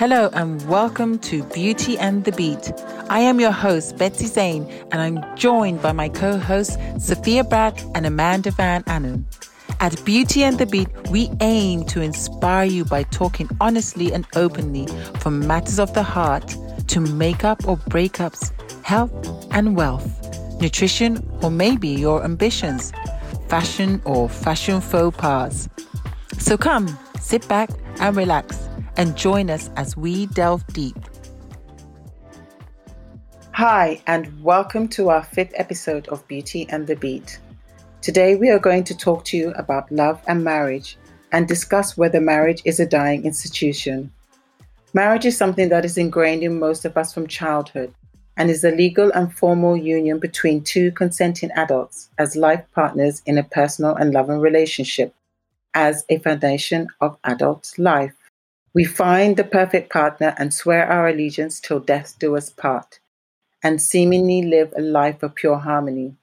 Hello and welcome to Beauty and the Beat. I am your host, Betsy Zane, and I'm joined by my co hosts, Sophia Brad and Amanda Van Annen. At Beauty and the Beat, we aim to inspire you by talking honestly and openly from matters of the heart to makeup or breakups, health and wealth, nutrition or maybe your ambitions, fashion or fashion faux pas. So come, sit back and relax and join us as we delve deep. Hi, and welcome to our fifth episode of Beauty and the Beat. Today, we are going to talk to you about love and marriage and discuss whether marriage is a dying institution. Marriage is something that is ingrained in most of us from childhood and is a legal and formal union between two consenting adults as life partners in a personal and loving relationship as a foundation of adult life. We find the perfect partner and swear our allegiance till death do us part, and seemingly live a life of pure harmony.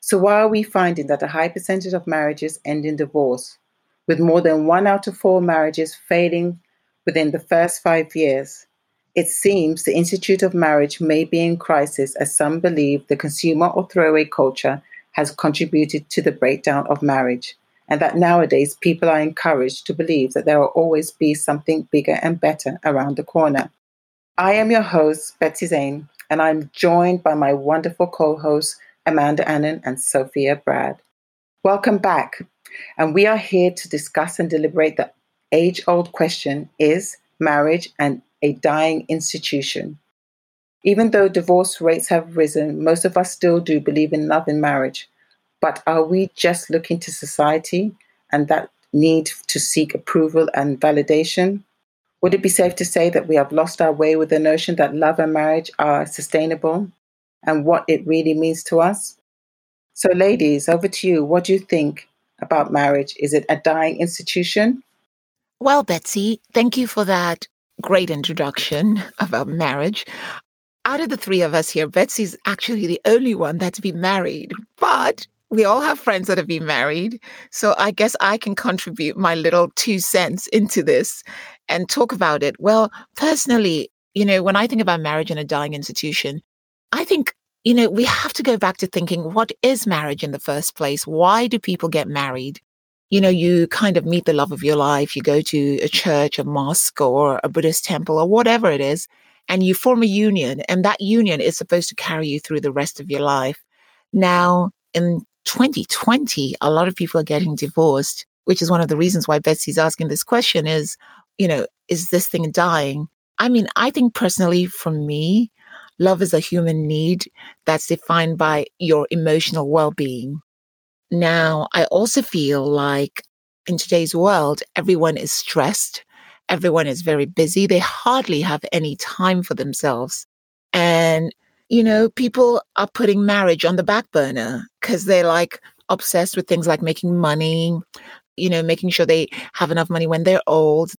So why are we finding that a high percentage of marriages end in divorce, with more than one out of four marriages failing within the first five years? It seems the Institute of Marriage may be in crisis as some believe the consumer or throwaway culture has contributed to the breakdown of marriage, and that nowadays people are encouraged to believe that there will always be something bigger and better around the corner. I am your host, Betsy Zane, and I'm joined by my wonderful co hosts, Amanda Annan, and Sophia Brad. Welcome back. And we are here to discuss and deliberate the age old question is marriage and a dying institution? Even though divorce rates have risen, most of us still do believe in love and marriage. But are we just looking to society and that need to seek approval and validation? Would it be safe to say that we have lost our way with the notion that love and marriage are sustainable and what it really means to us. So, ladies, over to you. What do you think about marriage? Is it a dying institution? Well, Betsy, thank you for that great introduction about marriage. Out of the three of us here, Betsy's actually the only one that's been married, but we all have friends that have been married. So I guess I can contribute my little two cents into this and talk about it. Well, personally, you know, when I think about marriage in a dying institution, I think, you know, we have to go back to thinking what is marriage in the first place? Why do people get married? You know, you kind of meet the love of your life. You go to a church, a mosque, or a Buddhist temple, or whatever it is, and you form a union. And that union is supposed to carry you through the rest of your life. Now, in 2020, a lot of people are getting divorced, which is one of the reasons why Betsy's asking this question is, you know, is this thing dying? I mean, I think personally, for me, Love is a human need that's defined by your emotional well being. Now, I also feel like in today's world, everyone is stressed. Everyone is very busy. They hardly have any time for themselves. And, you know, people are putting marriage on the back burner because they're like obsessed with things like making money, you know, making sure they have enough money when they're old.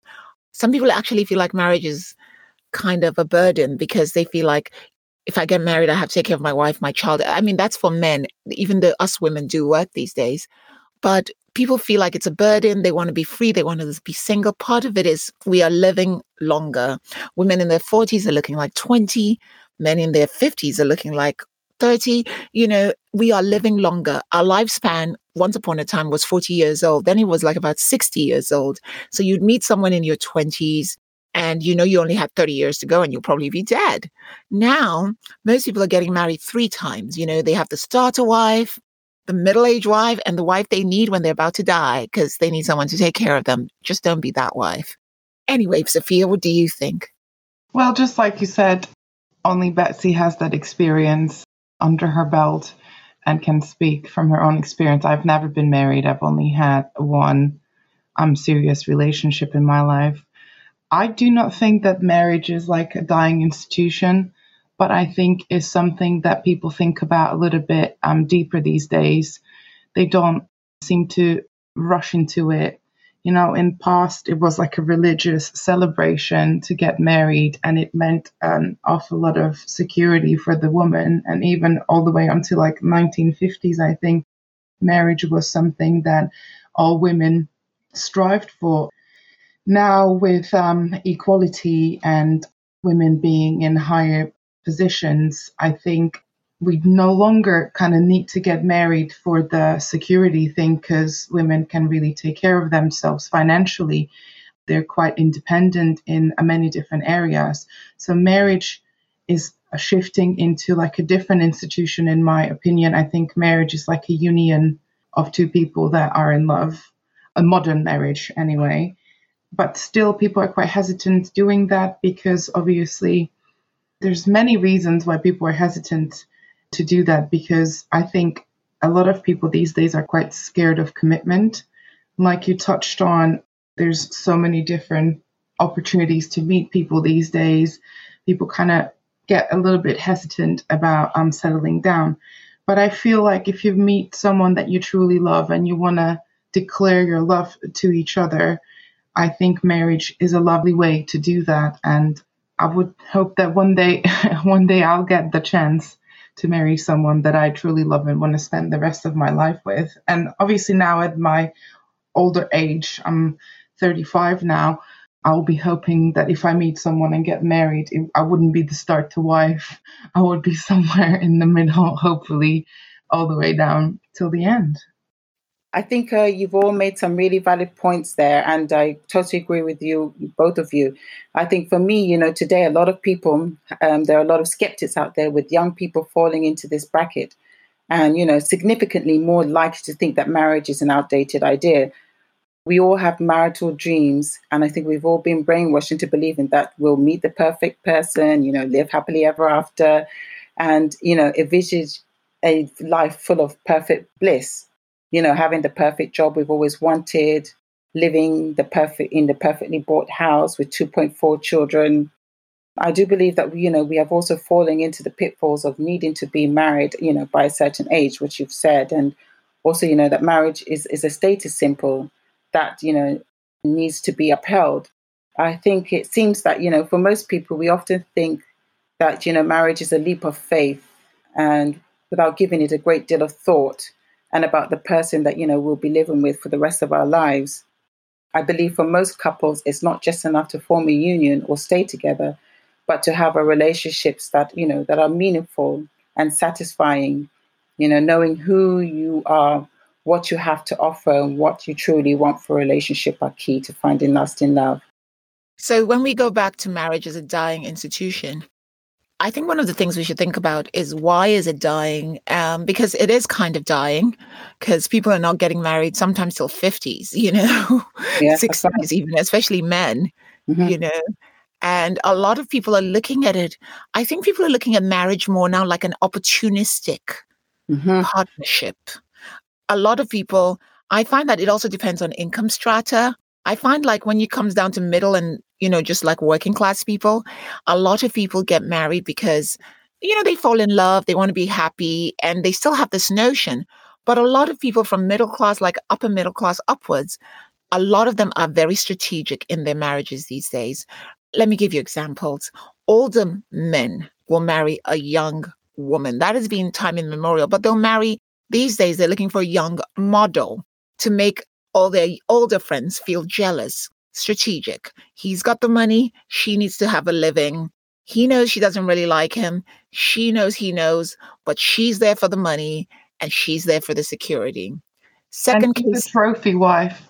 Some people actually feel like marriage is kind of a burden because they feel like if I get married, I have to take care of my wife, my child. I mean, that's for men, even though us women do work these days. But people feel like it's a burden. They want to be free. They want to be single. Part of it is we are living longer. Women in their 40s are looking like 20. Men in their 50s are looking like 30. You know, we are living longer. Our lifespan once upon a time was 40 years old. Then it was like about 60 years old. So you'd meet someone in your 20s and you know you only have 30 years to go and you'll probably be dead. Now, most people are getting married three times. You know, they have the starter wife, the middle aged wife, and the wife they need when they're about to die because they need someone to take care of them. Just don't be that wife. Anyway, Sophia, what do you think? Well, just like you said, only Betsy has that experience under her belt and can speak from her own experience. I've never been married, I've only had one um, serious relationship in my life. I do not think that marriage is like a dying institution, but I think is something that people think about a little bit um, deeper these days. They don't seem to rush into it. You know, in past it was like a religious celebration to get married, and it meant an awful lot of security for the woman, and even all the way until like 1950s, I think marriage was something that all women strived for. Now with um, equality and women being in higher positions, I think we no longer kind of need to get married for the security thing because women can really take care of themselves financially. They're quite independent in uh, many different areas. So marriage is shifting into like a different institution, in my opinion. I think marriage is like a union of two people that are in love, a modern marriage anyway. But still, people are quite hesitant doing that because obviously there's many reasons why people are hesitant to do that because I think a lot of people these days are quite scared of commitment. Like you touched on, there's so many different opportunities to meet people these days. People kind of get a little bit hesitant about um, settling down. But I feel like if you meet someone that you truly love and you want to declare your love to each other, I think marriage is a lovely way to do that. And I would hope that one day, one day I'll get the chance to marry someone that I truly love and want to spend the rest of my life with. And obviously, now at my older age, I'm 35 now. I'll be hoping that if I meet someone and get married, it, I wouldn't be the start to wife. I would be somewhere in the middle, hopefully, all the way down till the end. I think uh, you've all made some really valid points there, and I totally agree with you, both of you. I think for me, you know, today a lot of people, um, there are a lot of skeptics out there with young people falling into this bracket, and you know, significantly more likely to think that marriage is an outdated idea. We all have marital dreams, and I think we've all been brainwashed into believing that we'll meet the perfect person, you know, live happily ever after, and you know, envisage a life full of perfect bliss you know, having the perfect job we've always wanted, living the perfect in the perfectly bought house with 2.4 children. I do believe that we, you know we have also fallen into the pitfalls of needing to be married, you know, by a certain age, which you've said, and also you know that marriage is is a status symbol that you know needs to be upheld. I think it seems that you know for most people we often think that you know marriage is a leap of faith, and without giving it a great deal of thought, and about the person that you know we'll be living with for the rest of our lives. I believe for most couples, it's not just enough to form a union or stay together, but to have a relationships that you know that are meaningful and satisfying. You know, knowing who you are, what you have to offer, and what you truly want for a relationship are key to finding lasting love. So, when we go back to marriage as a dying institution, I think one of the things we should think about is why is it dying? Um, because it is kind of dying, because people are not getting married sometimes till fifties, you know, sixties yeah, even, especially men, mm-hmm. you know. And a lot of people are looking at it. I think people are looking at marriage more now like an opportunistic mm-hmm. partnership. A lot of people, I find that it also depends on income strata. I find like when it comes down to middle and, you know, just like working class people, a lot of people get married because, you know, they fall in love, they want to be happy, and they still have this notion. But a lot of people from middle class, like upper middle class upwards, a lot of them are very strategic in their marriages these days. Let me give you examples. Older men will marry a young woman. That has been time immemorial, but they'll marry these days, they're looking for a young model to make all their older friends feel jealous, strategic. He's got the money. She needs to have a living. He knows she doesn't really like him. She knows he knows, but she's there for the money and she's there for the security. Second case. trophy wife.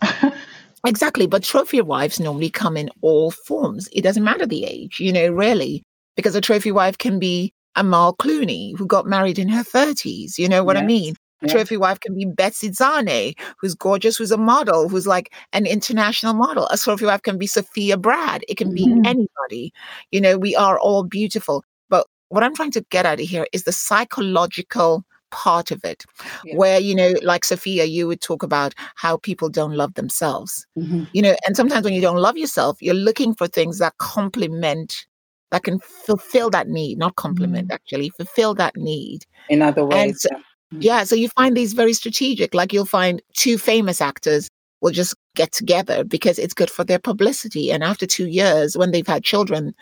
exactly. But trophy wives normally come in all forms. It doesn't matter the age, you know, really, because a trophy wife can be Amal Clooney, who got married in her 30s. You know what yes. I mean? Yeah. Trophy wife can be Betsy Zane, who's gorgeous, who's a model, who's like an international model. A trophy wife can be Sophia Brad. It can be mm-hmm. anybody. You know, we are all beautiful. But what I'm trying to get out of here is the psychological part of it, yeah. where, you know, like Sophia, you would talk about how people don't love themselves. Mm-hmm. You know, and sometimes when you don't love yourself, you're looking for things that complement that can fulfill that need, not complement mm-hmm. actually, fulfill that need. In other ways. So, yeah. Yeah, so you find these very strategic. Like you'll find two famous actors will just get together because it's good for their publicity. And after two years, when they've had children,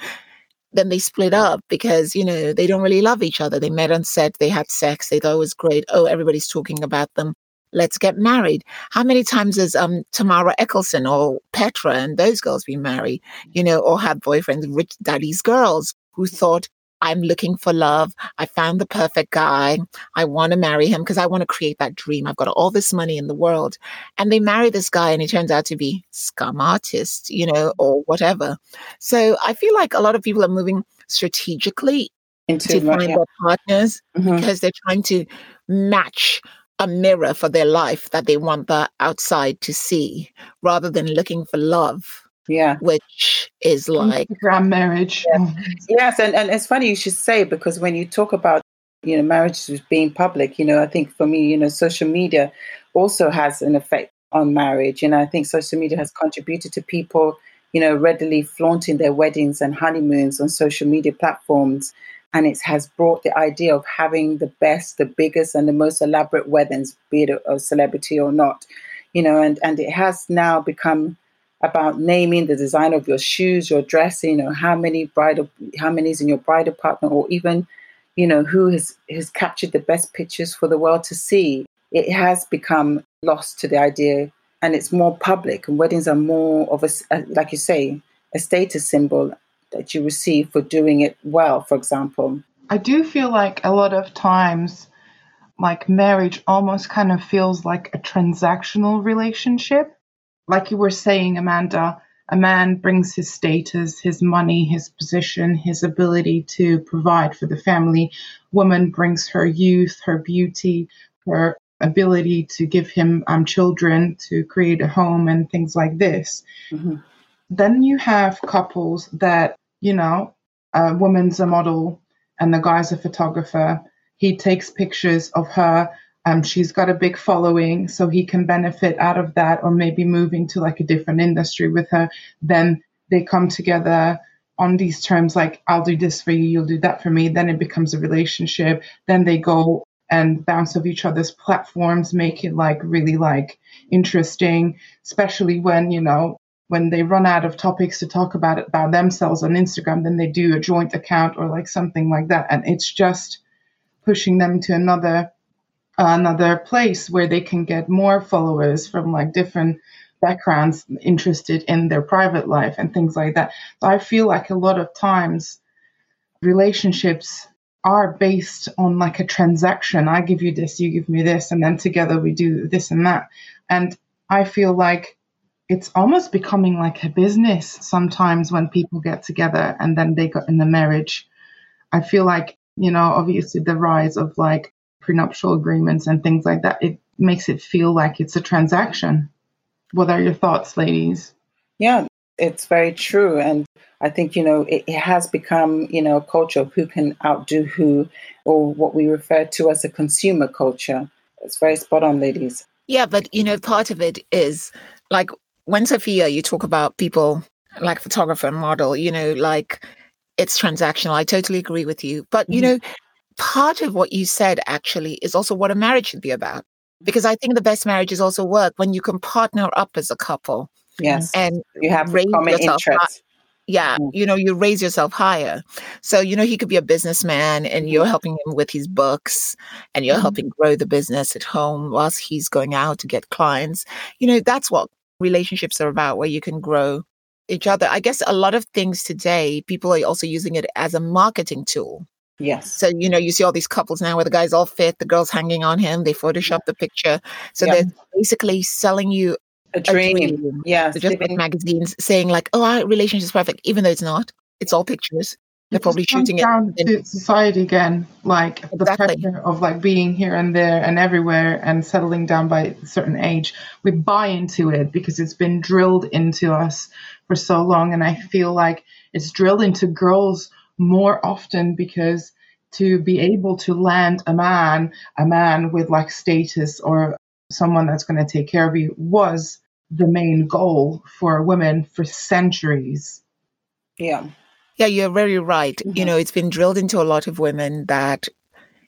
then they split up because, you know, they don't really love each other. They met on set, they had sex, they thought it was great. Oh, everybody's talking about them. let's get married. How many times has um Tamara Ecclestone or Petra and those girls been married, you know, or had boyfriends, rich daddy's girls who thought, I'm looking for love. I found the perfect guy. I want to marry him because I want to create that dream. I've got all this money in the world. And they marry this guy and he turns out to be scum artist, you know, or whatever. So I feel like a lot of people are moving strategically into to find yeah. their partners mm-hmm. because they're trying to match a mirror for their life that they want the outside to see rather than looking for love. Yeah. Which is like Instagram marriage. Yes. Mm-hmm. yes. And, and it's funny you should say because when you talk about, you know, marriages being public, you know, I think for me, you know, social media also has an effect on marriage. And I think social media has contributed to people, you know, readily flaunting their weddings and honeymoons on social media platforms and it has brought the idea of having the best, the biggest, and the most elaborate weddings, be it a, a celebrity or not, you know, and and it has now become about naming the design of your shoes, your dressing, or how many bridal, how many is in your bridal partner, or even, you know, who has has captured the best pictures for the world to see. It has become lost to the idea, and it's more public, and weddings are more of a, like you say, a status symbol that you receive for doing it well, for example? I do feel like a lot of times, like marriage almost kind of feels like a transactional relationship. Like you were saying, Amanda, a man brings his status, his money, his position, his ability to provide for the family. Woman brings her youth, her beauty, her ability to give him um, children, to create a home, and things like this. Mm-hmm. Then you have couples that you know, a woman's a model and the guy's a photographer. He takes pictures of her. Um, she's got a big following, so he can benefit out of that, or maybe moving to like a different industry with her. Then they come together on these terms, like I'll do this for you, you'll do that for me. Then it becomes a relationship. Then they go and bounce off each other's platforms, make it like really like interesting, especially when you know when they run out of topics to talk about it, about themselves on Instagram, then they do a joint account or like something like that, and it's just pushing them to another another place where they can get more followers from like different backgrounds interested in their private life and things like that. I feel like a lot of times relationships are based on like a transaction. I give you this, you give me this, and then together we do this and that. And I feel like it's almost becoming like a business sometimes when people get together and then they got in the marriage. I feel like, you know, obviously the rise of like prenuptial agreements and things like that, it makes it feel like it's a transaction. What are your thoughts, ladies? Yeah, it's very true. And I think, you know, it, it has become, you know, a culture of who can outdo who, or what we refer to as a consumer culture. It's very spot on, ladies. Yeah, but, you know, part of it is like when Sophia, you talk about people like photographer and model, you know, like it's transactional. I totally agree with you. But, you mm-hmm. know, part of what you said actually is also what a marriage should be about. Because I think the best marriages also work when you can partner up as a couple. Yes. And you have raise common yourself interests. Yeah, mm-hmm. you know, you raise yourself higher. So, you know, he could be a businessman and you're helping him with his books and you're mm-hmm. helping grow the business at home whilst he's going out to get clients. You know, that's what relationships are about, where you can grow each other. I guess a lot of things today, people are also using it as a marketing tool. Yes. So, you know, you see all these couples now where the guy's all fit, the girl's hanging on him, they Photoshop the picture. So yeah. they're basically selling you a dream. A dream. Yeah. So just like magazines saying like, oh, our relationship's perfect, even though it's not. It's all pictures. They're probably shooting it. down it. to society again, like exactly. the pressure of like being here and there and everywhere and settling down by a certain age. We buy into it because it's been drilled into us for so long, and I feel like it's drilled into girls more often because to be able to land a man, a man with like status or someone that's going to take care of you was the main goal for women for centuries. Yeah. Yeah, you're very right. Mm-hmm. You know, it's been drilled into a lot of women that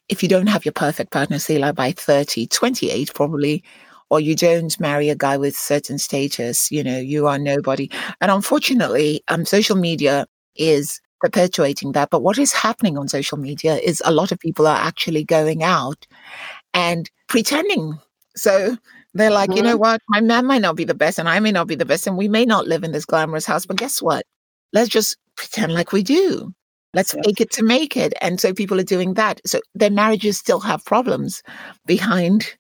if you don't have your perfect partner, say like by 30, 28 probably, or you don't marry a guy with certain status, you know, you are nobody. And unfortunately, um, social media is perpetuating that. But what is happening on social media is a lot of people are actually going out and pretending So they're like, you know what? My man might not be the best and I may not be the best and we may not live in this glamorous house, but guess what? Let's just pretend like we do. Let's Yes. fake it to make it. And so people are doing that. So their marriages still have problems behind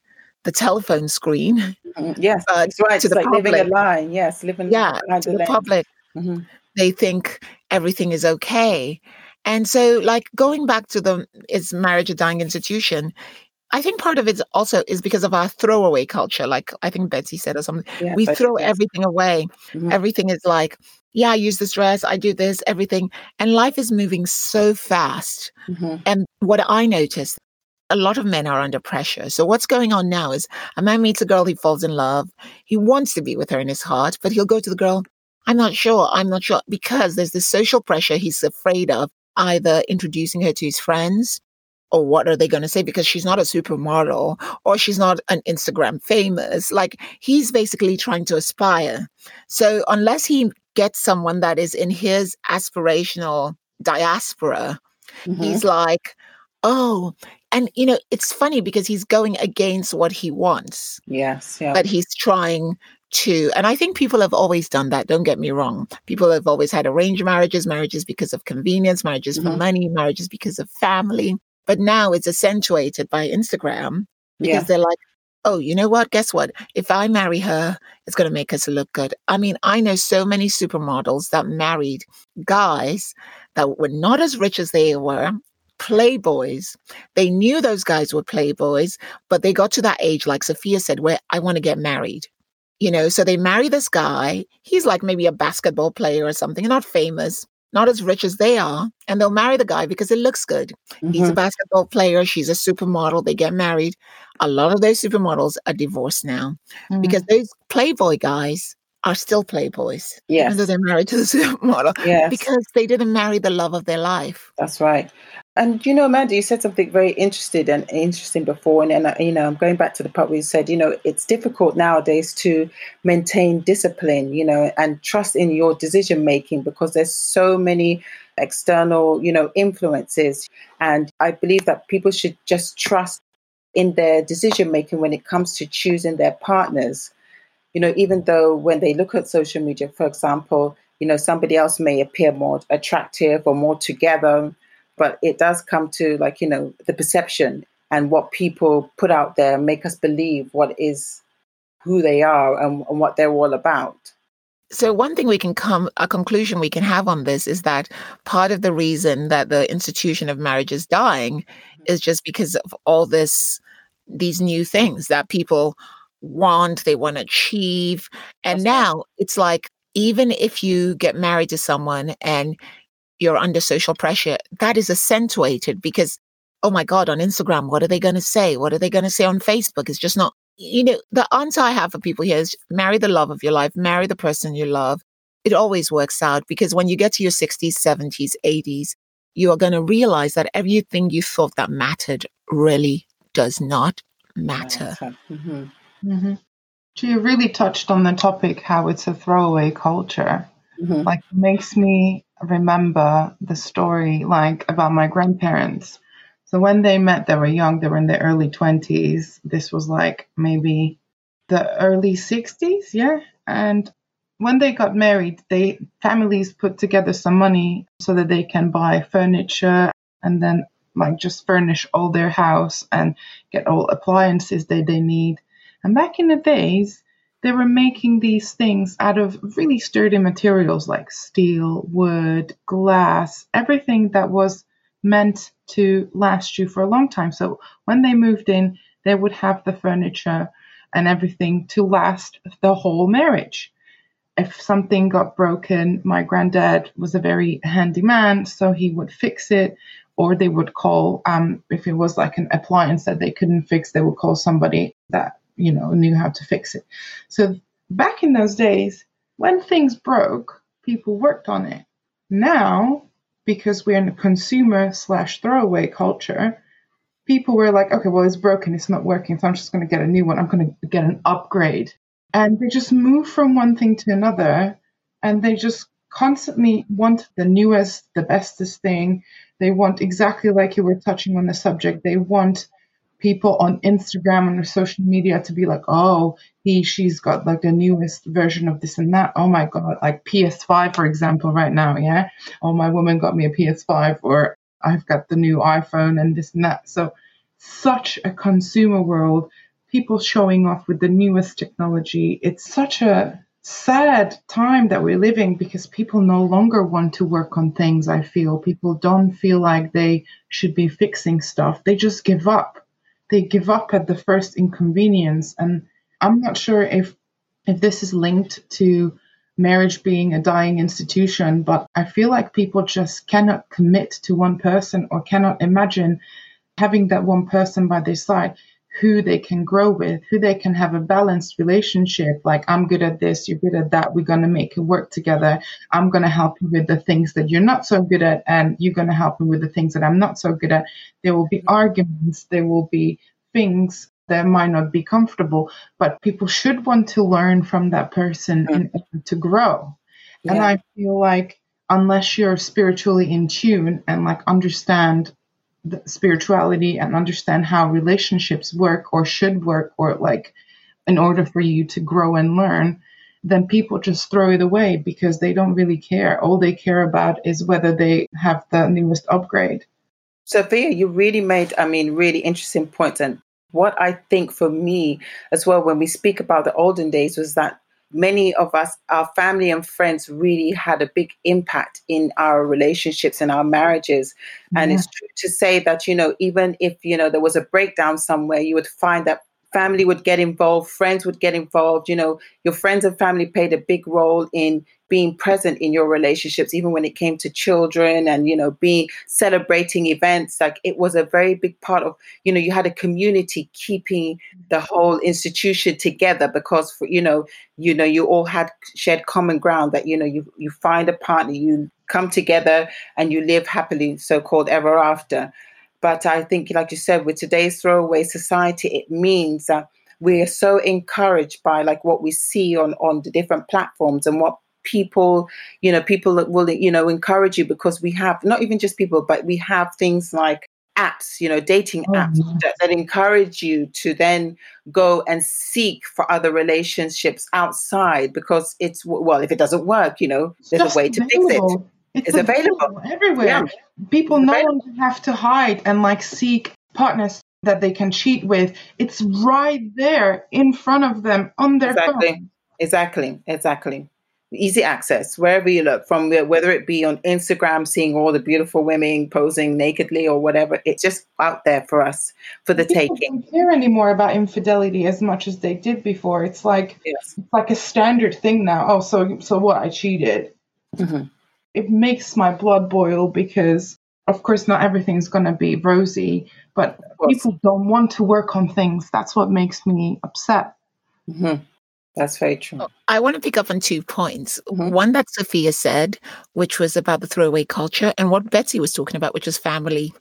the telephone screen. Mhm. Yes, But it's right. to It's the like living a public- lie. Yes, living Yeah, to the the public, Mhm. they think everything is okay. And so, like going back to the is marriage a dying institution? I think part of it also is because of our throwaway culture. Like I think Betsy said or something. Yes, we throw everything away. Mhm. Everything is like, yeah, I use this dress, I do this, everything. And life is moving so fast. Mhm. And what I noticed, a lot of men are under pressure. So what's going on now is a man meets a girl, he falls in love, he wants to be with her in his heart, but he'll go to the girl, I'm not sure, I'm not sure, because there's this social pressure he's afraid of, either introducing her to his friends. Or what are they going to say? Because she's not a supermodel or she's not an Instagram famous. Like he's basically trying to aspire. So unless he gets someone that is in his aspirational diaspora, Mhm. he's like, oh, and you know, it's funny because he's going against what he wants, Yes, yeah. but he's trying to, and I think people have always done that. Don't get me wrong. People have always had arranged marriages, marriages because of convenience, marriages for Mhm. money, marriages because of family. But now it's accentuated by Instagram because yeah. they're like, oh, you know what? Guess what? If I marry her, it's going to make us look good. I mean, I know so many supermodels that married guys that were not as rich as they were, playboys. They knew those guys were playboys, but they got to that age, like Sophia said, where I want to get married. You know, so they marry this guy. He's like maybe a basketball player or something, not famous, not as rich as they are. And they'll marry the guy because it looks good. He's a Mhm. basketball player. She's a supermodel. They get married. A lot of those supermodels are divorced now Mm. because those Playboy guys are still Playboys, even though they're married to the supermodel, Yes. because they didn't marry the love of their life. That's right. And you know, Amanda, you said something very interested and interesting before, and, and uh, you know, I'm going back to the part where you said, you know, it's difficult nowadays to maintain discipline, you know, and trust in your decision making because there's so many external, you know, influences. And I believe that people should just trust in their decision making when it comes to choosing their partners. You know, even though when they look at social media, for example, you know, somebody else may appear more attractive or more together but it does come to like you know the perception and what people put out there make us believe what is who they are and, and what they're all about. So one thing we can come a conclusion we can have on this is that part of the reason that the institution of marriage is dying mm-hmm. is just because of all this these new things that people want, they want to achieve. And That's right. now it's like even if you get married to someone and you're under social pressure, that is accentuated because oh my God, on Instagram, what are they going to say? What are they going to say on Facebook? It's just not, you know, the answer I have for people here is marry the love of your life, marry the person you love. It always works out because when you get to your 60s, 70s, 80s, you are going to realize that everything you thought that mattered really does not matter. Hmm hmm She really touched on the topic how it's a throwaway culture. hmm Like, it makes me remember the story, like, about my grandparents. So, when they met, they were young, they were in their early 20s. This was like maybe the early 60s, yeah? And when they got married, they families put together some money so that they can buy furniture and then like just furnish all their house and get all appliances that they need. And back in the days, they were making these things out of really sturdy materials like steel, wood, glass, everything that was meant to last you for a long time. So when they moved in, they would have the furniture and everything to last the whole marriage. If something got broken, my granddad was a very handy man, so he would fix it, or they would call, um, if it was like an appliance that they couldn't fix, they would call somebody that, you know, knew how to fix it. So back in those days, when things broke, people worked on it. Now, because we're in a consumer slash throwaway culture, people were like, okay, well, it's broken, it's not working, so I'm just going to get a new one. I'm going to get an upgrade. And they just move from one thing to another, and they just constantly want the newest, the bestest thing. They want exactly like you were touching on the subject. They want people on Instagram and social media to be like, oh, he, she's got like the newest version of this and that. Oh my God, like PS5, for example, right now. Yeah. Oh, my woman got me a PS5 or I've got the new iPhone and this and that. So, such a consumer world, people showing off with the newest technology. It's such a sad time that we're living because people no longer want to work on things. I feel people don't feel like they should be fixing stuff. They just give up. They give up at the first inconvenience. And I'm not sure if if this is linked to marriage being a dying institution, but I feel like people just cannot commit to one person or cannot imagine having that one person by their side who they can grow with, who they can have a balanced relationship. Like, I'm good at this, you're good at that, we're going to make it work together. I'm going to help you with the things that you're not so good at, and you're going to help me with the things that I'm not so good at. There will be arguments, there will be things that might not be comfortable, but people should want to learn from that person mm. in order to grow. Yeah. And I feel like unless you're spiritually in tune and like understand spirituality and understand how relationships work or should work or like in order for you to grow and learn then people just throw it away because they don't really care. All they care about is whether they have the newest upgrade. Sophia you really made i mean really interesting points. And what i think for me as well when we speak about the olden days was that many of us, our family and friends, really had a big impact in our relationships and our marriages. And it's true to say that, you know, even if, you know, there was a breakdown somewhere, you would find that family would get involved, friends would get involved. You know, your friends and family played a big role in being present in your relationships, even when it came to children and, you know, being celebrating events. Like it was a very big part of, you know, you had a community keeping the whole institution together because, for, you know, you know, you all had shared common ground that, you know, you, you find a partner, you come together and you live happily, so called ever after. But I think, like you said, with today's throwaway society, it means that we're so encouraged by like what we see on on the different platforms and what people you know people that will you know encourage you because we have not even just people but we have things like apps you know dating oh, apps that, that, encourage you to then go and seek for other relationships outside because it's well if it doesn't work you know there's a way to fix it it's, it's available. available. everywhere. Yeah. People no longer have to hide and like seek partners that they can cheat with. It's right there in front of them on their exactly. phone. Exactly. Exactly. Easy access wherever you look, from whether it be on Instagram, seeing all the beautiful women posing nakedly or whatever. It's just out there for us for the People taking. Don't care anymore about infidelity as much as they did before. It's like yes. it's like a standard thing now. Oh, so so what? I cheated. Mm-hmm it makes my blood boil because of course not everything's going to be rosy but people don't want to work on things. That's what makes me upset. Mm-hmm. that's very true. I want to pick up on two points. Mm-hmm. one that sophia said which was about the throwaway culture and what betsy was talking about which was family.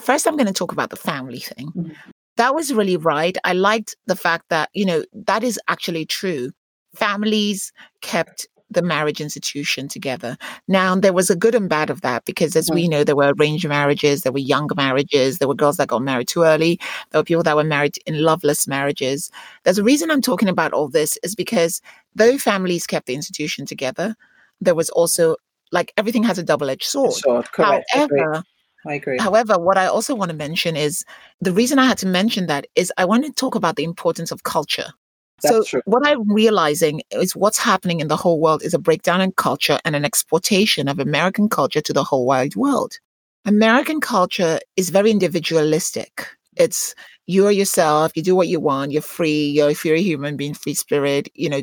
First i'm going to talk about the family thing. Mm-hmm. that was really right. I liked the fact that you know that is actually true. Families kept the marriage institution together. Now, there was a good and bad of that because, as mm-hmm. we know, there were arranged marriages, there were younger marriages, there were girls that got married too early, there were people that were married in loveless marriages. There's a reason I'm talking about all this is because though families kept the institution together, there was also like everything has a double edged sword. sword. Correct. However, I agree. However, what I also want to mention is the reason I had to mention that is I want to talk about the importance of culture. That's so true. what I'm realizing is what's happening in the whole world is a breakdown in culture and an exportation of American culture to the whole wide world. American culture is very individualistic. It's you're yourself, you do what you want, you're free, you're if you're a human being, free spirit, you know,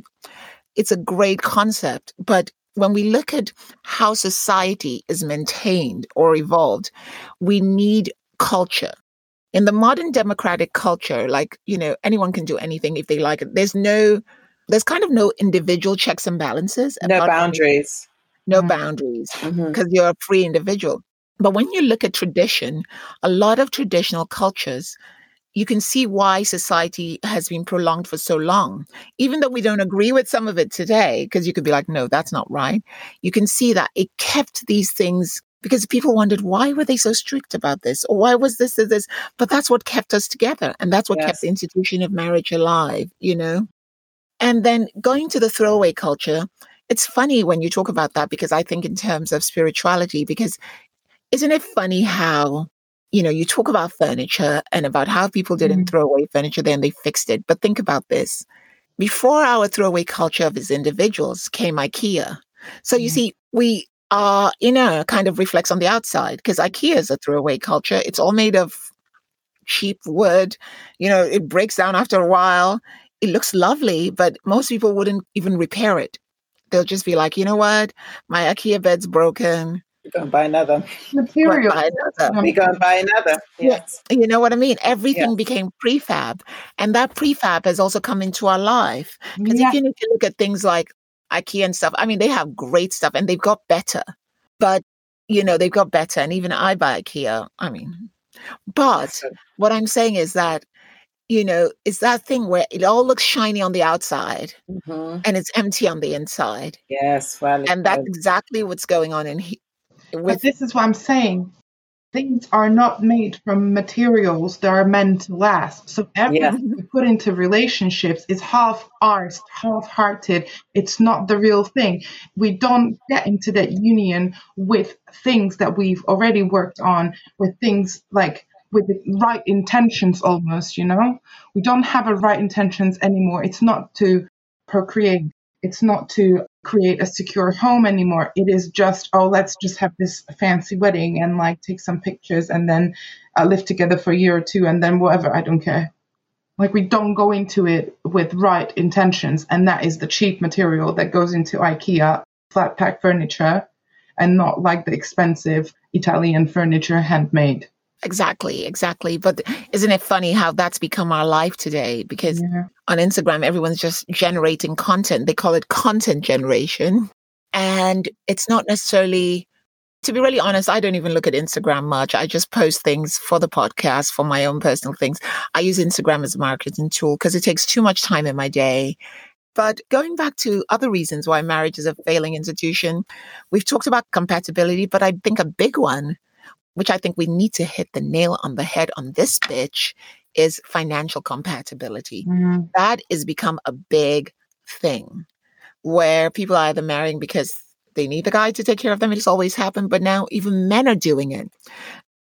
it's a great concept. But when we look at how society is maintained or evolved, we need culture in the modern democratic culture, like, you know, anyone can do anything if they like it. There's no, there's kind of no individual checks and balances. No boundaries. no mm-hmm. boundaries because mm-hmm. you're a free individual. But when you look at tradition, a lot of traditional cultures, you can see why society has been prolonged for so long. Even though we don't agree with some of it today, because you could be like, no, that's not right. You can see that it kept these things because people wondered why were they so strict about this or why was this or this but that's what kept us together and that's what yes. kept the institution of marriage alive you know and then going to the throwaway culture it's funny when you talk about that because i think in terms of spirituality because isn't it funny how you know you talk about furniture and about how people didn't mm-hmm. throw away furniture then they fixed it but think about this before our throwaway culture of as individuals came ikea so you mm-hmm. see we Uh, our inner kind of reflects on the outside because IKEA is a throwaway culture. It's all made of cheap wood. You know, it breaks down after a while. It looks lovely, but most people wouldn't even repair it. They'll just be like, you know what? My IKEA bed's broken. We're going to buy another. Material. Buy another. We're going to buy another. Yes. You know what I mean? Everything yes. became prefab. And that prefab has also come into our life. Because yeah. if you need to look at things like IKEA and stuff. I mean, they have great stuff and they've got better, but you know, they've got better. And even I buy IKEA. I mean, but what I'm saying is that, you know, it's that thing where it all looks shiny on the outside mm-hmm. and it's empty on the inside. Yes. Well, and that's exactly what's going on in here. With- but this is what I'm saying things are not made from materials that are meant to last. So everything yeah. we put into relationships is half-arsed, half-hearted. It's not the real thing. We don't get into that union with things that we've already worked on, with things like with the right intentions almost, you know? We don't have a right intentions anymore. It's not to procreate. It's not to create a secure home anymore. It is just, oh, let's just have this fancy wedding and like take some pictures and then uh, live together for a year or two and then whatever. I don't care. Like we don't go into it with right intentions, and that is the cheap material that goes into IKEA flat pack furniture, and not like the expensive Italian furniture handmade. Exactly, exactly. But isn't it funny how that's become our life today? Because yeah. on Instagram, everyone's just generating content. They call it content generation. And it's not necessarily, to be really honest, I don't even look at Instagram much. I just post things for the podcast, for my own personal things. I use Instagram as a marketing tool because it takes too much time in my day. But going back to other reasons why marriage is a failing institution, we've talked about compatibility, but I think a big one which I think we need to hit the nail on the head on this bitch, is financial compatibility. Mm-hmm. That has become a big thing where people are either marrying because they need the guy to take care of them. It's always happened, but now even men are doing it.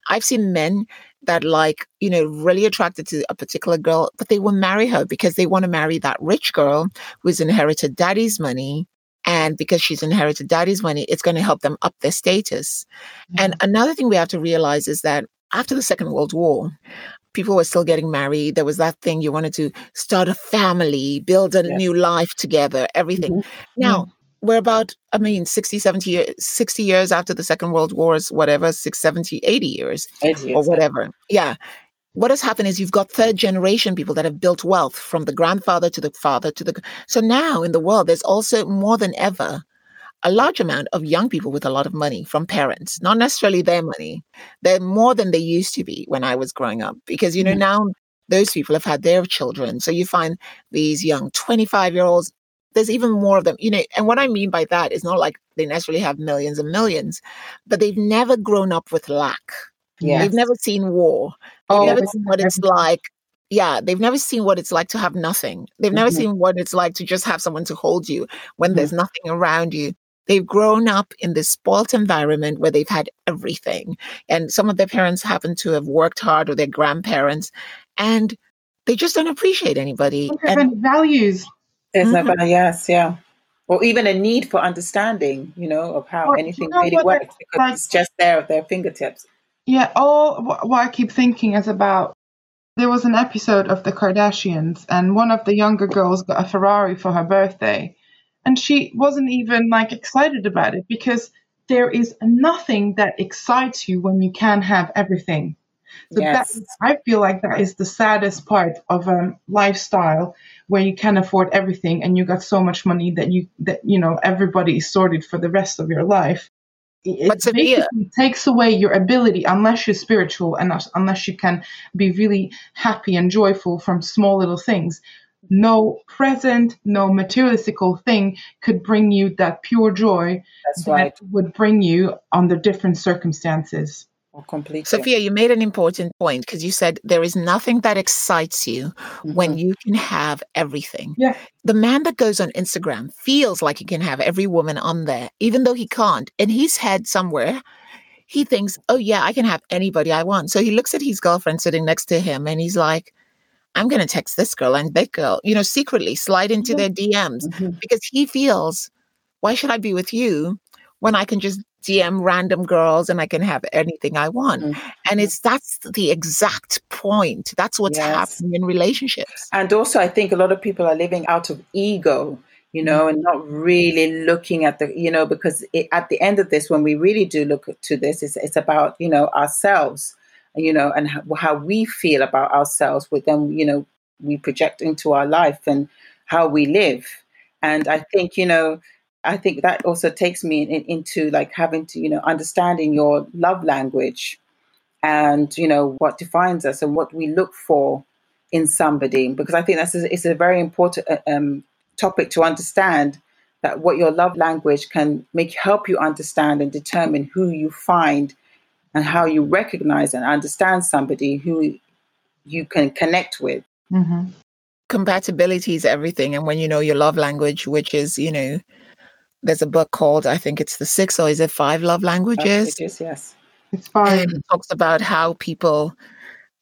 I've seen men that like, you know, really attracted to a particular girl, but they will marry her because they want to marry that rich girl who's inherited daddy's money and because she's inherited daddy's money, it's going to help them up their status. Mm-hmm. And another thing we have to realize is that after the Second World War, people were still getting married. There was that thing you wanted to start a family, build a new life together, everything. Mm-hmm. Now, mm-hmm. we're about, I mean, 60, 70 years, 60 years after the Second World Wars, whatever, 6, 70, 80 years, 80 years or whatever. Yeah what has happened is you've got third generation people that have built wealth from the grandfather to the father to the so now in the world there's also more than ever a large amount of young people with a lot of money from parents not necessarily their money they're more than they used to be when i was growing up because you know mm-hmm. now those people have had their children so you find these young 25 year olds there's even more of them you know and what i mean by that is not like they necessarily have millions and millions but they've never grown up with lack Yes. They've never seen war. They've oh, never seen what it's like. Yeah, they've never seen what it's like to have nothing. They've never mm-hmm. seen what it's like to just have someone to hold you when mm-hmm. there's nothing around you. They've grown up in this spoilt environment where they've had everything. And some of their parents happen to have worked hard or their grandparents, and they just don't appreciate anybody. And values. There's mm-hmm. no, yes, yeah or even a need for understanding, you know, of how well, anything you know really works because like, it's just there at their fingertips. Yeah, all what I keep thinking is about there was an episode of the Kardashians, and one of the younger girls got a Ferrari for her birthday, and she wasn't even like excited about it because there is nothing that excites you when you can have everything. So yes. that I feel like that is the saddest part of a um, lifestyle where you can afford everything and you got so much money that you that you know everybody is sorted for the rest of your life it basically takes away your ability unless you're spiritual and unless you can be really happy and joyful from small little things no present, no materialistical thing could bring you that pure joy That's that right. would bring you under different circumstances. Oh, completely. Sophia, you made an important point because you said there is nothing that excites you when Mhm. you can have everything. Yeah. The man that goes on Instagram feels like he can have every woman on there, even though he can't. In his head somewhere, he thinks, oh, yeah, I can have anybody I want. So he looks at his girlfriend sitting next to him and he's like, I'm going to text this girl and that girl, you know, secretly slide into Yeah. their DMs Mhm. because he feels, why should I be with you when I can just DM random girls and I can have anything I want? Mhm. And it's that's the exact point. That's what's Yes. happening in relationships. And also, I think a lot of people are living out of ego, you know, and not really looking at the, you know, because it, at the end of this, when we really do look to this, it's, it's about, you know, ourselves, you know, and how, how we feel about ourselves, with them, you know, we project into our life and how we live. And I think, you know, I think that also takes me in, into like having to, you know, understanding your love language and, you know, what defines us and what we look for in somebody because I think that's a, it's a very important uh, um, topic to understand that what your love language can make help you understand and determine who you find and how you recognize and understand somebody who you can connect with. hmm Compatibility is everything. And when you know your love language, which is, you know, there's a book called, I think it's the six or is it five love languages? Languages, yes. It's fine. And it talks about how people,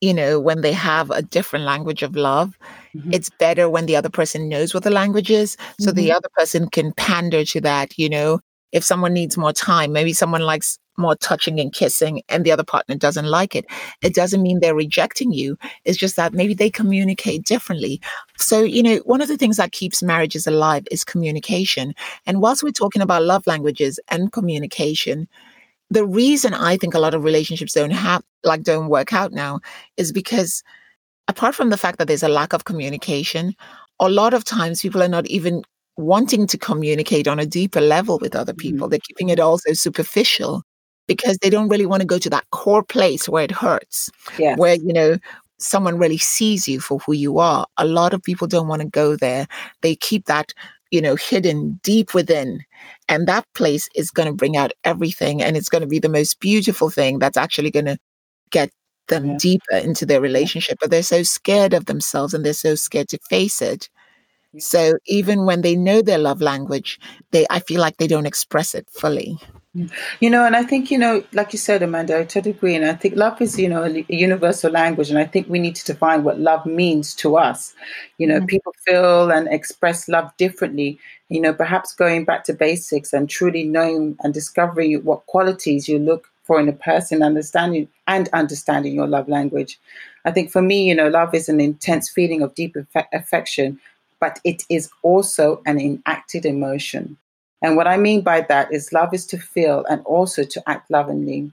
you know, when they have a different language of love, Mhm. it's better when the other person knows what the language is. So the other person can pander to that, you know. If someone needs more time, maybe someone likes more touching and kissing and the other partner doesn't like it. It doesn't mean they're rejecting you. It's just that maybe they communicate differently. So, you know, one of the things that keeps marriages alive is communication. And whilst we're talking about love languages and communication, the reason I think a lot of relationships don't have like don't work out now is because apart from the fact that there's a lack of communication, a lot of times people are not even wanting to communicate on a deeper level with other mm-hmm. people. They're keeping it all so superficial because they don't really want to go to that core place where it hurts, where, you know, someone really sees you for who you are. A lot of people don't want to go there. They keep that, you know, hidden deep within. And that place is going to bring out everything. And it's going to be the most beautiful thing that's actually going to get them Yeah. deeper into their relationship. But they're so scared of themselves and they're so scared to face it. Yeah. So even when they know their love language, they I feel like they don't express it fully. You know, and I think, you know, like you said, Amanda, I totally agree. And I think love is, you know, a universal language. And I think we need to define what love means to us. You know, Mhm. people feel and express love differently. You know, perhaps going back to basics and truly knowing and discovering what qualities you look for in a person, understanding and understanding your love language. I think for me, you know, love is an intense feeling of deep affe- affection, but it is also an enacted emotion. And what I mean by that is love is to feel and also to act lovingly.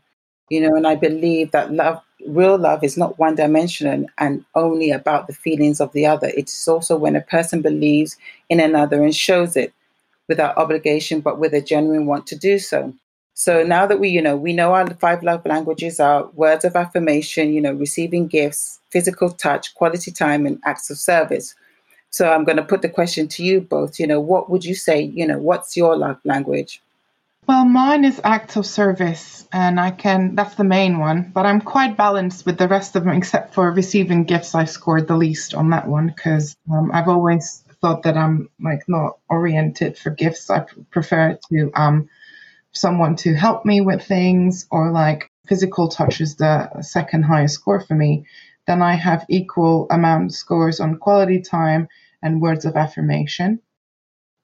You know, and I believe that love, real love, is not one dimensional and only about the feelings of the other. It's also when a person believes in another and shows it without obligation, but with a genuine want to do so. So now that we, you know, we know our five love languages are words of affirmation, you know, receiving gifts, physical touch, quality time, and acts of service. So I'm going to put the question to you both. You know, what would you say? You know, what's your love language? Well, mine is acts of service, and I can, that's the main one, but I'm quite balanced with the rest of them, except for receiving gifts. I scored the least on that one because um, I've always thought that I'm like not oriented for gifts. I prefer to um, someone to help me with things or like physical touch is the second highest score for me. Then I have equal amount scores on quality time and words of affirmation.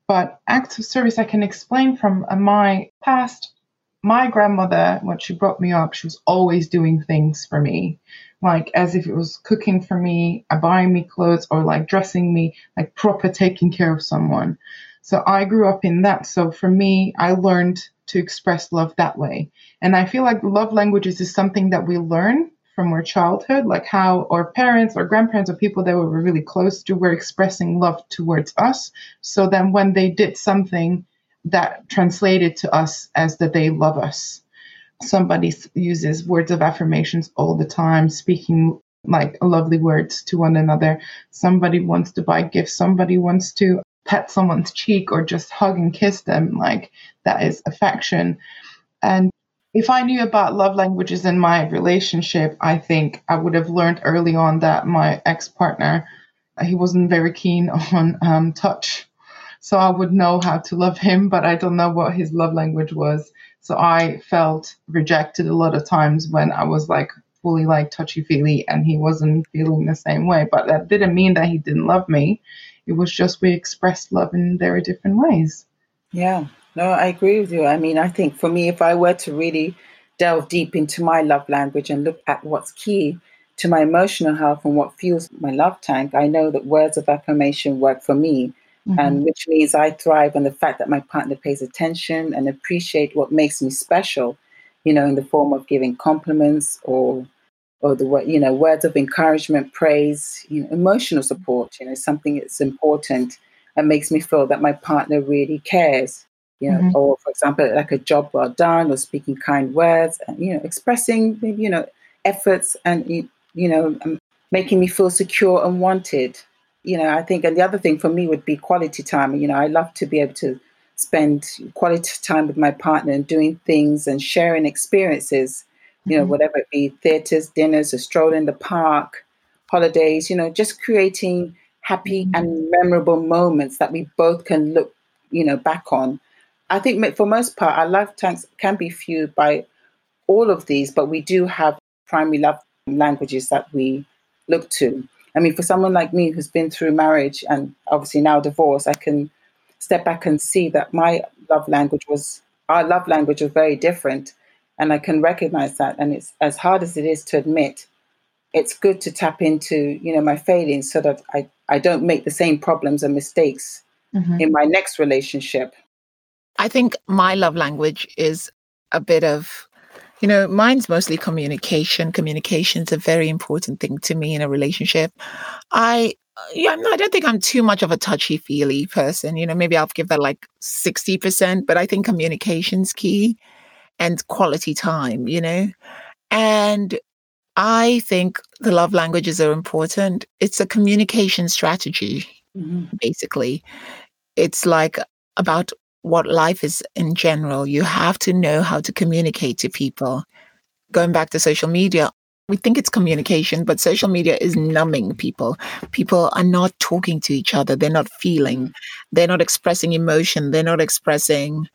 But acts of service I can explain from uh, my past. My grandmother, when she brought me up, she was always doing things for me, like as if it was cooking for me, uh, buying me clothes, or like dressing me, like proper taking care of someone. So I grew up in that. So for me, I learned to express love that way. And I feel like love languages is something that we learn from our childhood, like how our parents or grandparents or people that we were really close to were expressing love towards us. So then when they did something that translated to us as that they love us. Somebody uses words of affirmations all the time, speaking like lovely words to one another. Somebody wants to buy gifts, somebody wants to pet someone's cheek or just hug and kiss them. Like that is affection. And if I knew about love languages in my relationship, I think I would have learned early on that my ex partner, he wasn't very keen on um, touch. So I would know how to love him, but I don't know what his love language was. So I felt rejected a lot of times when I was like fully like touchy feely and he wasn't feeling the same way. But that didn't mean that he didn't love me. It was just we expressed love in very different ways. Yeah, no, I agree with you. I mean, I think for me, if I were to really delve deep into my love language and look at what's key to my emotional health and what fuels my love tank, I know that words of affirmation work for me mm-hmm. and which means I thrive on the fact that my partner pays attention and appreciate what makes me special, you know, in the form of giving compliments or or the you know words of encouragement, praise, you know, emotional support. You know, something that's important and makes me feel that my partner really cares. You know, mm-hmm. or for example, like a job well done, or speaking kind words, and you know, expressing you know efforts and you know um, making me feel secure and wanted you know, I think, and the other thing for me would be quality time. You know, I love to be able to spend quality time with my partner and doing things and sharing experiences, you know, mm-hmm. whatever it be theaters, dinners, a stroll in the park, holidays, you know, just creating happy mm-hmm. and memorable moments that we both can look, you know, back on. I think for most part, our love tanks can be fueled by all of these, but we do have primary love languages that we look to. I mean, for someone like me who's been through marriage and obviously now divorce, I can step back and see that my love language was, our love language was very different. And I can recognize that. And it's as hard as it is to admit, it's good to tap into, you know, my failings so that I, I don't make the same problems and mistakes mm-hmm. in my next relationship. I think my love language is a bit of you know, mine's mostly communication. Communication is a very important thing to me in a relationship. I yeah, no, I don't think I'm too much of a touchy feely person. You know, maybe I'll give that like 60%, but I think communication's key and quality time, you know? And I think the love languages are important. It's a communication strategy, mm-hmm. basically. It's like about what life is in general. You have to know how to communicate to people. Going back to social media, we think it's communication, but social media is numbing people. People are not talking to each other. They're not feeling. They're not expressing emotion. They're not expressing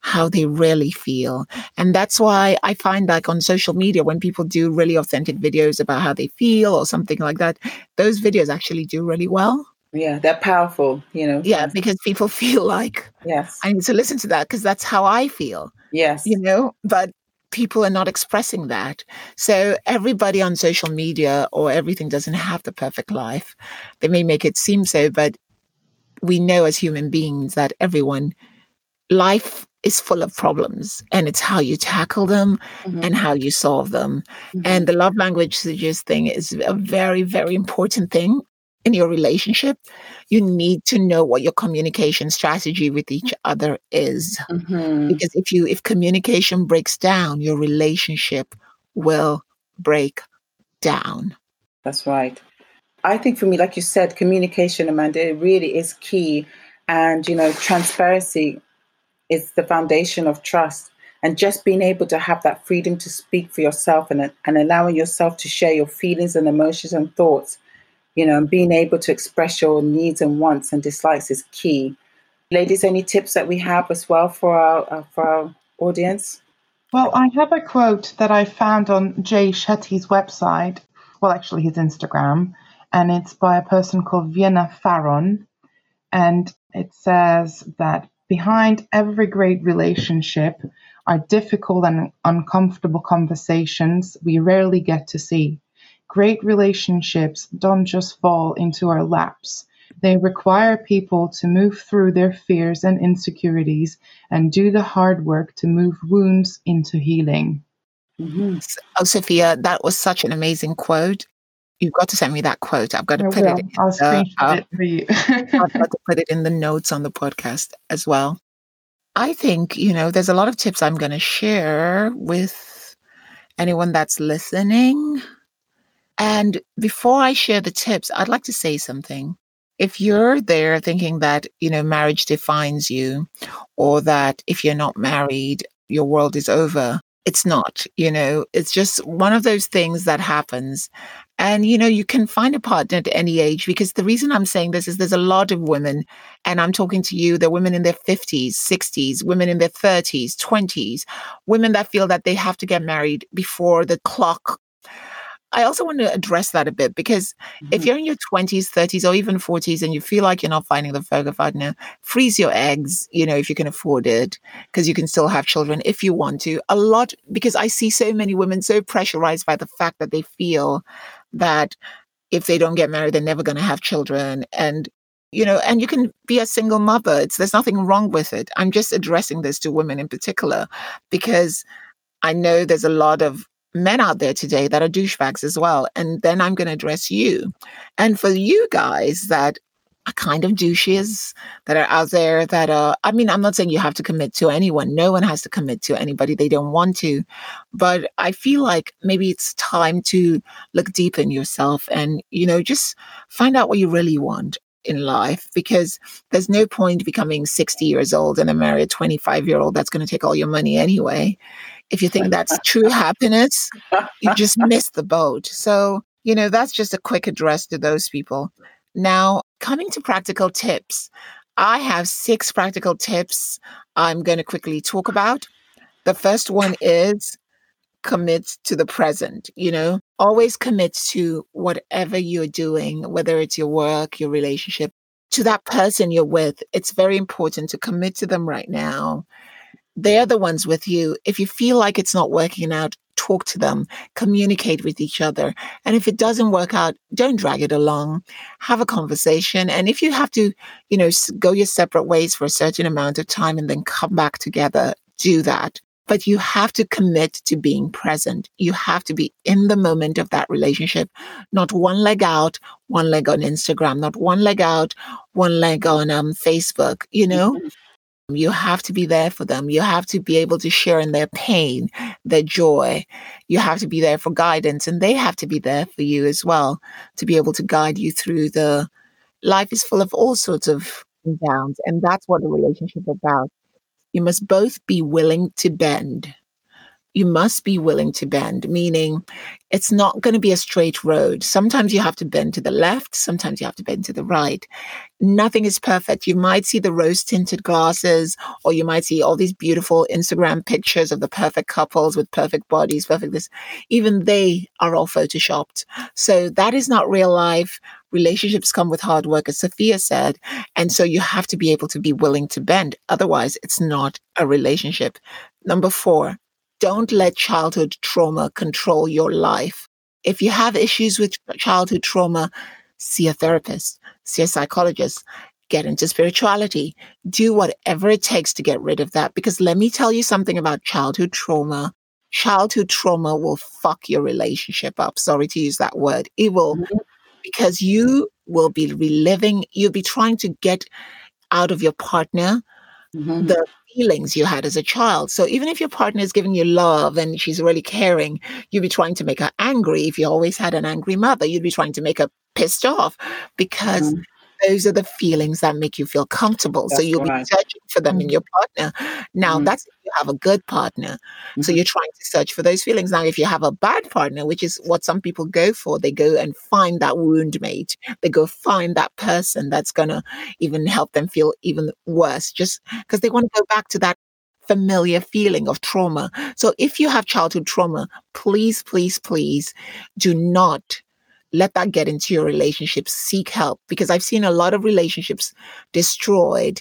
how they really feel. And that's why I find like on social media, when people do really authentic videos about how they feel or something like that, those videos actually do really well. Yeah, they're powerful, you know. Yeah, because people feel like, yes, I need to listen to that because that's how I feel. Yes. You know, but people are not expressing that. So everybody on social media or everything doesn't have the perfect life. They may make it seem so, but we know as human beings that everyone, life is full of problems and it's how you tackle them mm-hmm. and how you solve them. Mm-hmm. And the love languages thing is a very, very important thing in your relationship, you need to know what your communication strategy with each other is. Mm-hmm. Because if you if communication breaks down, your relationship will break down. That's right. I think for me, like you said, communication, Amanda, it really is key. And you know, transparency is the foundation of trust. And just being able to have that freedom to speak for yourself and, and allowing yourself to share your feelings and emotions and thoughts you know, and being able to express your needs and wants and dislikes is key. Ladies, any tips that we have as well for our uh, for our audience? Well, I have a quote that I found on Jay Shetty's website, well, actually his Instagram, and it's by a person called Vienna Pharaon, and it says that behind every great relationship are difficult and uncomfortable conversations we rarely get to see. Great relationships don't just fall into our laps. They require people to move through their fears and insecurities and do the hard work to move wounds into healing. Mm-hmm. Oh, Sophia, that was such an amazing quote. You've got to send me that quote. I've got to I put will. it. In I'll screenshot uh, it for you. I've got to put it in the notes on the podcast as well. I think you know there's a lot of tips I'm going to share with anyone that's listening And before I share the tips, I'd like to say something. If you're there thinking that, you know, marriage defines you or that if you're not married, your world is over, it's not, you know, it's just one of those things that happens. And, you know, you can find a partner at any age because the reason I'm saying this is there's a lot of women, and I'm talking to you, they're women in their 50s, 60s, women in their 30s, 20s, women that feel that they have to get married before the clock I also want to address that a bit because mm-hmm. if you're in your 20s, 30s, or even 40s and you feel like you're not finding the perfect partner, freeze your eggs, you know, if you can afford it, because you can still have children if you want to. A lot, because I see so many women so pressurized by the fact that they feel that if they don't get married, they're never going to have children. And you know, and you can be a single mother. It's, there's nothing wrong with it. I'm just addressing this to women in particular because I know there's a lot of men out there today that are douchebags as well. And then I'm going to address you. And for you guys that are kind of douches that are out there that are, I mean, I'm not saying you have to commit to anyone. No one has to commit to anybody they don't want to. But I feel like maybe it's time to look deep in yourself and, you know, just find out what you really want in life because there's no point becoming 60 years old and marry a 25 year old that's going to take all your money anyway if you think that's true happiness, you just missed the boat. So, you know, that's just a quick address to those people. Now, coming to practical tips, I have six practical tips I'm going to quickly talk about. The first one is commit to the present, you know, always commit to whatever you're doing, whether it's your work, your relationship, to that person you're with. It's very important to commit to them right now they're the ones with you. If you feel like it's not working out, talk to them, communicate with each other. And if it doesn't work out, don't drag it along. Have a conversation. And if you have to, you know, go your separate ways for a certain amount of time and then come back together, do that. But you have to commit to being present. You have to be in the moment of that relationship, not one leg out, one leg on Instagram, not one leg out, one leg on um, Facebook, you know? Mm-hmm you have to be there for them. You have to be able to share in their pain, their joy. You have to be there for guidance, and they have to be there for you as well to be able to guide you through the life is full of all sorts of downs. And that's what a relationship is about. You must both be willing to bend you must be willing to bend, meaning it's not going to be a straight road. Sometimes you have to bend to the left, sometimes you have to bend to the right. Nothing is perfect. You might see the rose tinted glasses, or you might see all these beautiful Instagram pictures of the perfect couples with perfect bodies, perfect this. Even they are all photoshopped. So that is not real life. Relationships come with hard work, as Sophia said. And so you have to be able to be willing to bend. Otherwise, it's not a relationship. Number four, don't let childhood trauma control your life. If you have issues with childhood trauma, see a therapist, see a psychologist, get into spirituality, do whatever it takes to get rid of that. Because let me tell you something about childhood trauma. Childhood trauma will fuck your relationship up. Sorry to use that word. It will, mm-hmm. because you will be reliving, you'll be trying to get out of your partner mm-hmm. the feelings you had as a child. So even if your partner is giving you love and she's really caring, you'd be trying to make her angry. If you always had an angry mother, you'd be trying to make her pissed off because mm those are the feelings that make you feel comfortable. That's so you'll right. be searching for them mm-hmm. in your partner. Now, mm-hmm. that's if you have a good partner. Mm-hmm. So you're trying to search for those feelings. Now, if you have a bad partner, which is what some people go for, they go and find that wound mate. They go find that person that's going to even help them feel even worse, just because they want to go back to that familiar feeling of trauma. So if you have childhood trauma, please, please, please do not let that get into your relationship. Seek help because I've seen a lot of relationships destroyed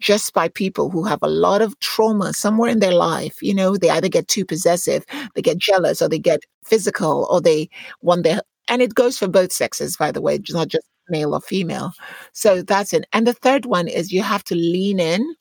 just by people who have a lot of trauma somewhere in their life. You know, they either get too possessive, they get jealous, or they get physical, or they want their, and it goes for both sexes, by the way, not just male or female. So that's it. And the third one is you have to lean in,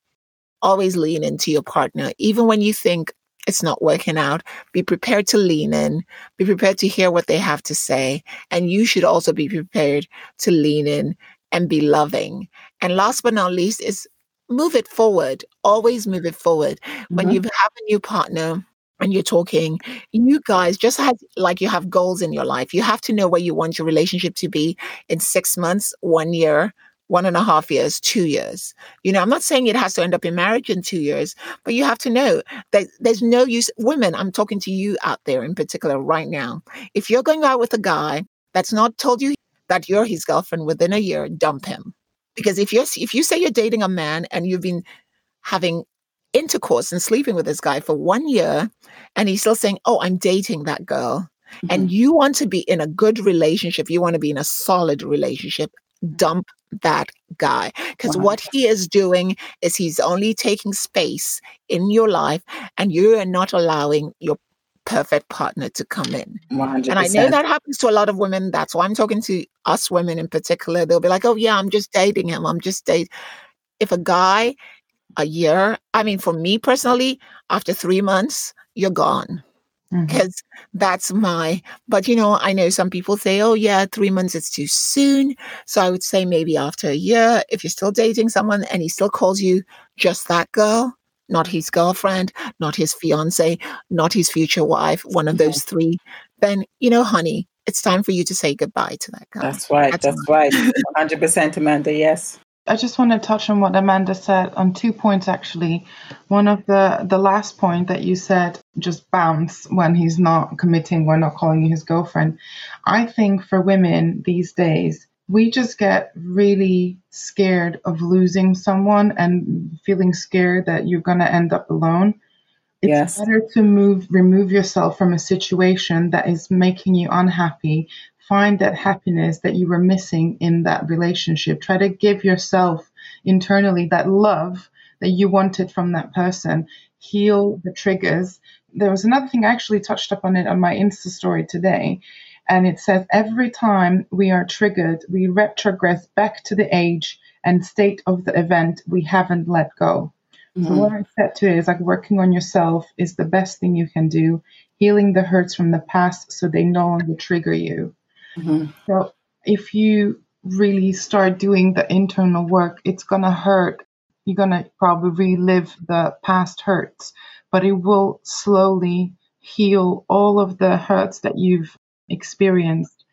always lean into your partner, even when you think, it's not working out, be prepared to lean in, be prepared to hear what they have to say. And you should also be prepared to lean in and be loving. And last but not least is move it forward. Always move it forward. Mm-hmm. When you have a new partner, and you're talking, you guys just have like you have goals in your life. You have to know where you want your relationship to be in six months, one year, one and a half years, two years. You know, I'm not saying it has to end up in marriage in two years, but you have to know that there's no use. Women, I'm talking to you out there in particular right now. If you're going out with a guy that's not told you that you're his girlfriend within a year, dump him. Because if you if you say you're dating a man and you've been having intercourse and sleeping with this guy for one year and he's still saying, Oh, I'm dating that girl. Mm-hmm. And you want to be in a good relationship, you want to be in a solid relationship, dump that guy. Because wow. what he is doing is he's only taking space in your life and you are not allowing your perfect partner to come in. 100%. And I know that happens to a lot of women. That's why I'm talking to us women in particular. They'll be like, oh, yeah, I'm just dating him. I'm just dating. If a guy a year. I mean, for me personally, after three months, you're gone. Because mm-hmm. that's my, but you know, I know some people say, oh, yeah, three months is too soon. So I would say maybe after a year, if you're still dating someone and he still calls you just that girl, not his girlfriend, not his fiance, not his future wife, one of those three, then, you know, honey, it's time for you to say goodbye to that guy. That's right. That's, that's right. 100% Amanda. Yes. I just want to touch on what Amanda said on two points actually. One of the the last point that you said just bounce when he's not committing, we're not calling you his girlfriend. I think for women these days, we just get really scared of losing someone and feeling scared that you're going to end up alone. It's yes. better to move remove yourself from a situation that is making you unhappy find that happiness that you were missing in that relationship. Try to give yourself internally that love that you wanted from that person. Heal the triggers. There was another thing I actually touched up on it on my Insta story today. And it says every time we are triggered, we retrogress back to the age and state of the event we haven't let go. Mm-hmm. So what I said to it is like working on yourself is the best thing you can do. Healing the hurts from the past so they no longer trigger you. Mm-hmm. So if you really start doing the internal work, it's going to hurt. You're going to probably relive the past hurts, but it will slowly heal all of the hurts that you've experienced.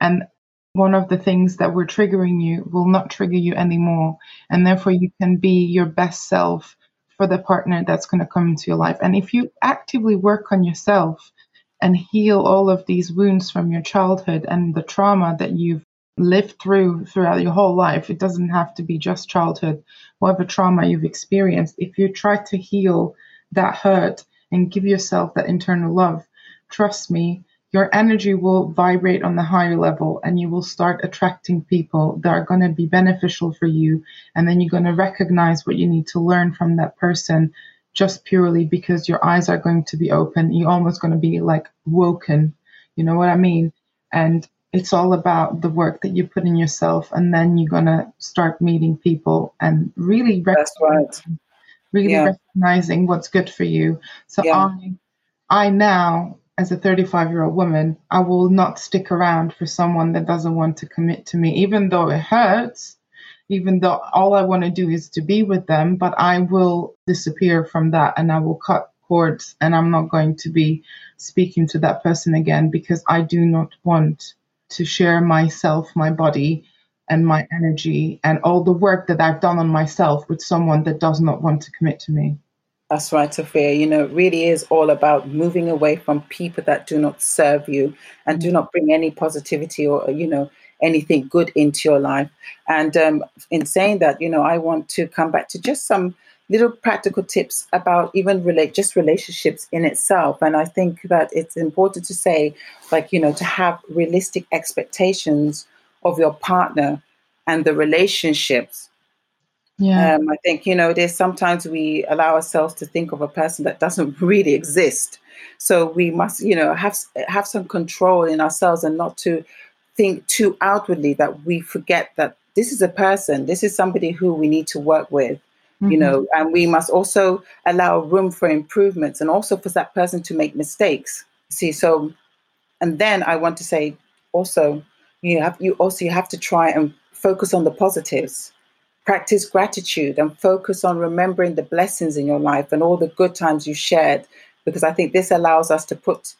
And one of the things that were triggering you will not trigger you anymore. And therefore, you can be your best self for the partner that's going to come into your life. And if you actively work on yourself, and heal all of these wounds from your childhood and the trauma that you've lived through throughout your whole life. It doesn't have to be just childhood, whatever trauma you've experienced. If you try to heal that hurt and give yourself that internal love, trust me, your energy will vibrate on the higher level and you will start attracting people that are going to be beneficial for you. And then you're going to recognize what you need to learn from that person just purely because your eyes are going to be open. You're almost going to be like woken. You know what I mean? And it's all about the work that you put in yourself, and then you're going to start meeting people and really right. really yeah. recognizing what's good for you. So yeah. I, I now, as a 35 year old woman, I will not stick around for someone that doesn't want to commit to me, even though it hurts even though all I want to do is to be with them, but I will disappear from that and I will cut cords and I'm not going to be speaking to that person again because I do not want to share myself, my body, and my energy and all the work that I've done on myself with someone that does not want to commit to me. That's right, Sophia. You know, it really is all about moving away from people that do not serve you and do mm. not bring any positivity or, you know, anything good into your life. And um, in saying that, you know, I want to come back to just some little practical tips about even relate just relationships in itself. And I think that it's important to say, like, you know, to have realistic expectations of your partner and the relationships. Yeah. Um, I think, you know, there's sometimes we allow ourselves to think of a person that doesn't really exist. So we must, you know, have have some control in ourselves and not to think too outwardly that we forget that this is a person, this is somebody who we need to work with, mm-hmm. you know, and we must also allow room for improvements and also for that person to make mistakes. See, so, and then I want to say also, you have you also you have to try and focus on the positives practice gratitude and focus on remembering the blessings in your life and all the good times you shared because I think this allows us to put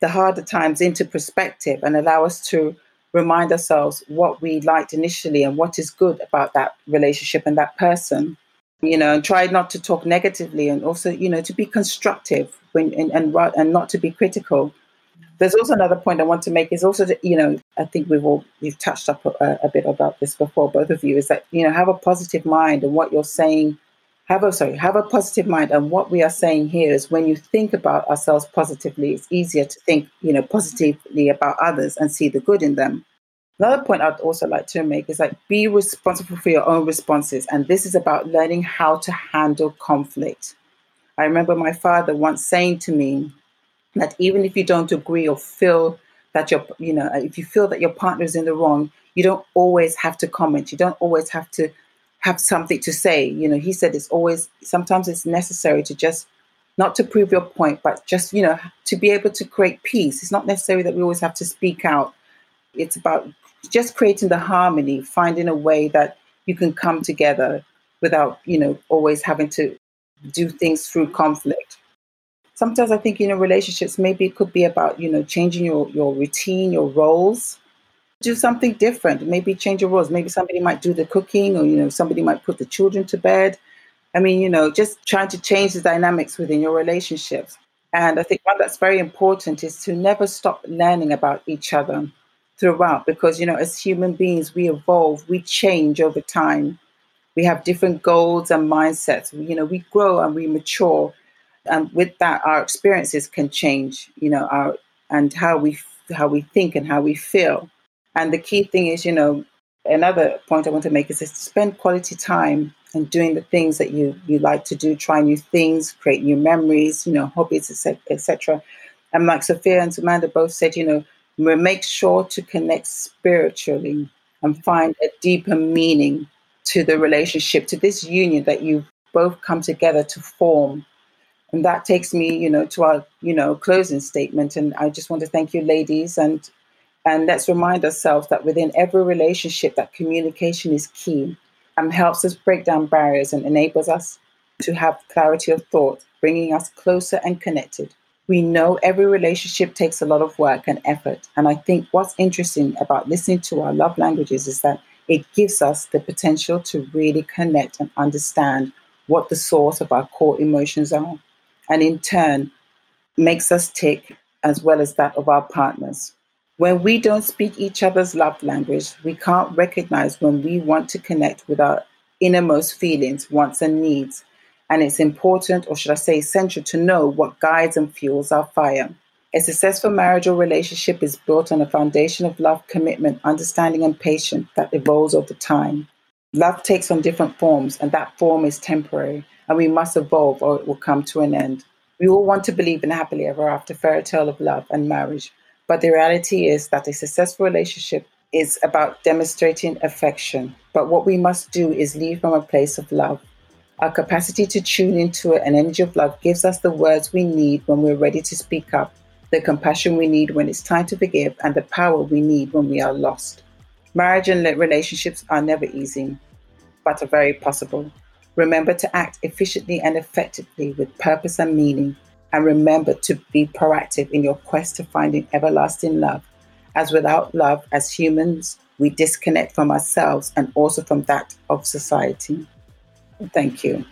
the harder times into perspective and allow us to remind ourselves what we liked initially and what is good about that relationship and that person you know and try not to talk negatively and also you know to be constructive when and and, and not to be critical. There's also another point I want to make is also that, you know, I think we've all, we've touched up a, a, bit about this before, both of you, is that, you know, have a positive mind and what you're saying, have a, sorry, have a positive mind. And what we are saying here is when you think about ourselves positively, it's easier to think, you know, positively about others and see the good in them. Another point I'd also like to make is like be responsible for your own responses. And this is about learning how to handle conflict. I remember my father once saying to me, that even if you don't agree or feel that you're, you know, if you feel that your partner is in the wrong, you don't always have to comment. You don't always have to have something to say. You know, he said it's always, sometimes it's necessary to just, not to prove your point, but just, you know, to be able to create peace. It's not necessary that we always have to speak out. It's about just creating the harmony, finding a way that you can come together without, you know, always having to do things through conflict sometimes I think, you know, relationships, maybe it could be about, you know, changing your, your routine, your roles, do something different, maybe change your roles. Maybe somebody might do the cooking or, you know, somebody might put the children to bed. I mean, you know, just trying to change the dynamics within your relationships. And I think one that's very important is to never stop learning about each other throughout because, you know, as human beings, we evolve, we change over time. We have different goals and mindsets. You know, we grow and we mature and with that our experiences can change you know our and how we how we think and how we feel and the key thing is you know another point i want to make is to spend quality time and doing the things that you you like to do try new things create new memories you know hobbies etc etc. and like sophia and samantha both said you know make sure to connect spiritually and find a deeper meaning to the relationship to this union that you've both come together to form and that takes me, you know, to our, you know, closing statement. And I just want to thank you, ladies, and and let's remind ourselves that within every relationship, that communication is key and helps us break down barriers and enables us to have clarity of thought, bringing us closer and connected. We know every relationship takes a lot of work and effort. And I think what's interesting about listening to our love languages is that it gives us the potential to really connect and understand what the source of our core emotions are and in turn makes us tick as well as that of our partners. When we don't speak each other's love language, we can't recognize when we want to connect with our innermost feelings, wants, and needs. And it's important, or should I say essential, to know what guides and fuels our fire. A successful marriage or relationship is built on a foundation of love, commitment, understanding, and patience that evolves over time. Love takes on different forms, and that form is temporary and we must evolve or it will come to an end. We all want to believe in a happily ever after fairy tale of love and marriage, but the reality is that a successful relationship is about demonstrating affection. But what we must do is leave from a place of love. Our capacity to tune into an energy of love gives us the words we need when we're ready to speak up, the compassion we need when it's time to forgive, and the power we need when we are lost. Marriage and relationships are never easy, but are very possible. Remember to act efficiently and effectively with purpose and meaning. And remember to be proactive in your quest to finding everlasting love. As without love, as humans, we disconnect from ourselves and also from that of society. Thank you.